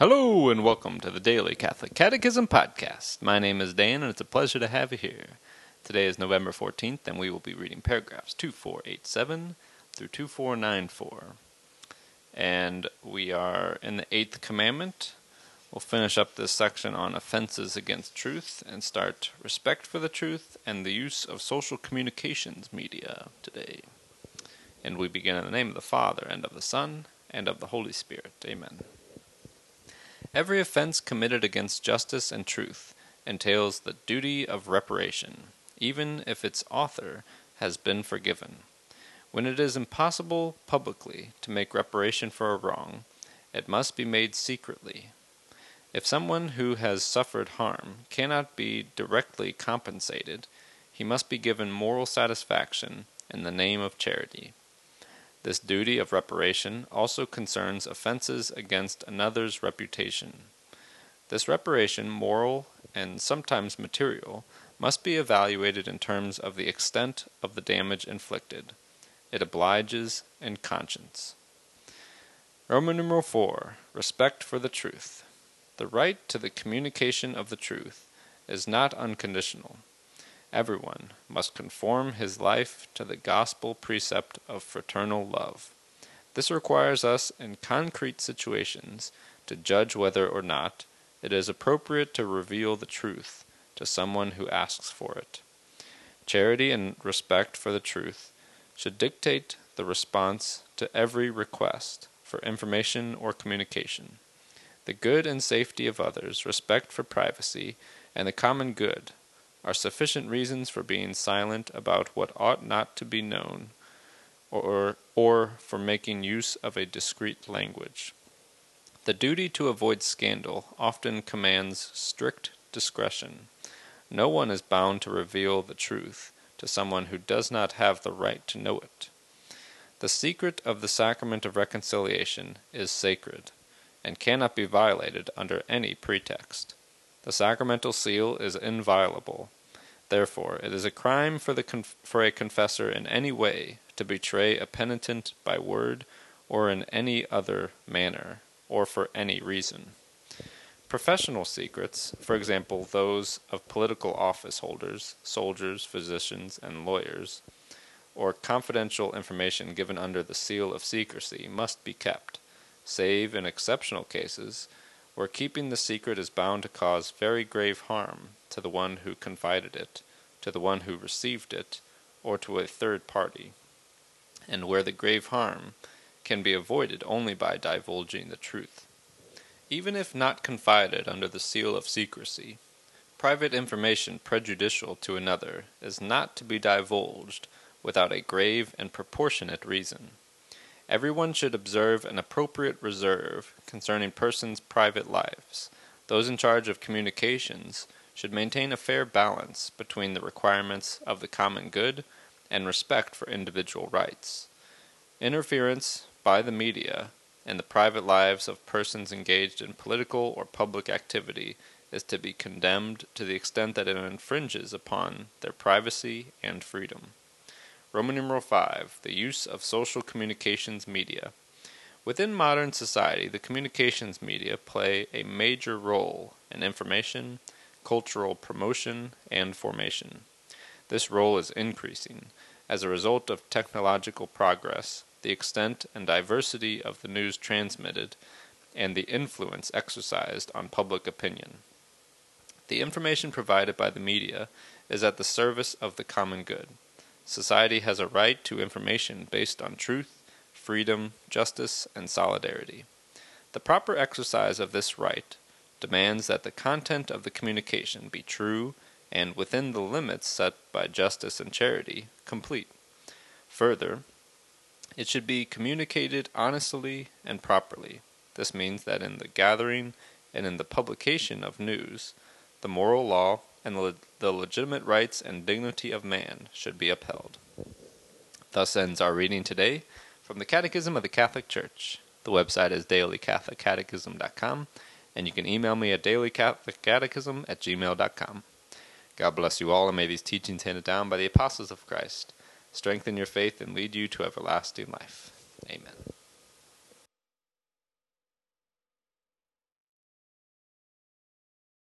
Hello and welcome to the Daily Catholic Catechism Podcast. My name is Dan and it's a pleasure to have you here. Today is November 14th and we will be reading paragraphs 2487 through 2494. And we are in the Eighth Commandment. We'll finish up this section on offenses against truth and start respect for the truth and the use of social communications media today. And we begin in the name of the Father and of the Son and of the Holy Spirit. Amen. Every offense committed against justice and truth entails the duty of reparation, even if its author has been forgiven. When it is impossible publicly to make reparation for a wrong, it must be made secretly. If someone who has suffered harm cannot be directly compensated, he must be given moral satisfaction in the name of charity. This duty of reparation also concerns offenses against another's reputation. This reparation, moral and sometimes material, must be evaluated in terms of the extent of the damage inflicted. It obliges in conscience. Roman numeral 4 Respect for the truth. The right to the communication of the truth is not unconditional. Everyone must conform his life to the gospel precept of fraternal love. This requires us in concrete situations to judge whether or not it is appropriate to reveal the truth to someone who asks for it. Charity and respect for the truth should dictate the response to every request for information or communication. The good and safety of others, respect for privacy, and the common good are sufficient reasons for being silent about what ought not to be known, or, or for making use of a discreet language. The duty to avoid scandal often commands strict discretion. No one is bound to reveal the truth to someone who does not have the right to know it. The secret of the sacrament of reconciliation is sacred, and cannot be violated under any pretext. The sacramental seal is inviolable. Therefore, it is a crime for, the conf- for a confessor in any way to betray a penitent by word or in any other manner, or for any reason. Professional secrets, for example, those of political office holders, soldiers, physicians, and lawyers, or confidential information given under the seal of secrecy, must be kept, save in exceptional cases where keeping the secret is bound to cause very grave harm to the one who confided it, to the one who received it, or to a third party, and where the grave harm can be avoided only by divulging the truth. Even if not confided under the seal of secrecy, private information prejudicial to another is not to be divulged without a grave and proportionate reason. Everyone should observe an appropriate reserve concerning persons' private lives. Those in charge of communications should maintain a fair balance between the requirements of the common good and respect for individual rights. Interference by the media in the private lives of persons engaged in political or public activity is to be condemned to the extent that it infringes upon their privacy and freedom. Roman numeral 5 The use of social communications media. Within modern society, the communications media play a major role in information, cultural promotion, and formation. This role is increasing as a result of technological progress, the extent and diversity of the news transmitted, and the influence exercised on public opinion. The information provided by the media is at the service of the common good. Society has a right to information based on truth, freedom, justice, and solidarity. The proper exercise of this right demands that the content of the communication be true and, within the limits set by justice and charity, complete. Further, it should be communicated honestly and properly. This means that in the gathering and in the publication of news, the moral law and the, legitimate rights and dignity of man should be upheld. Thus ends our reading today from the Catechism of the Catholic Church. The website is dailycatholiccatechism.com, and you can email me at dailycatholiccatechism at gmail.com. God bless you all, and may these teachings handed down by the apostles of Christ strengthen your faith and lead you to everlasting life. Amen.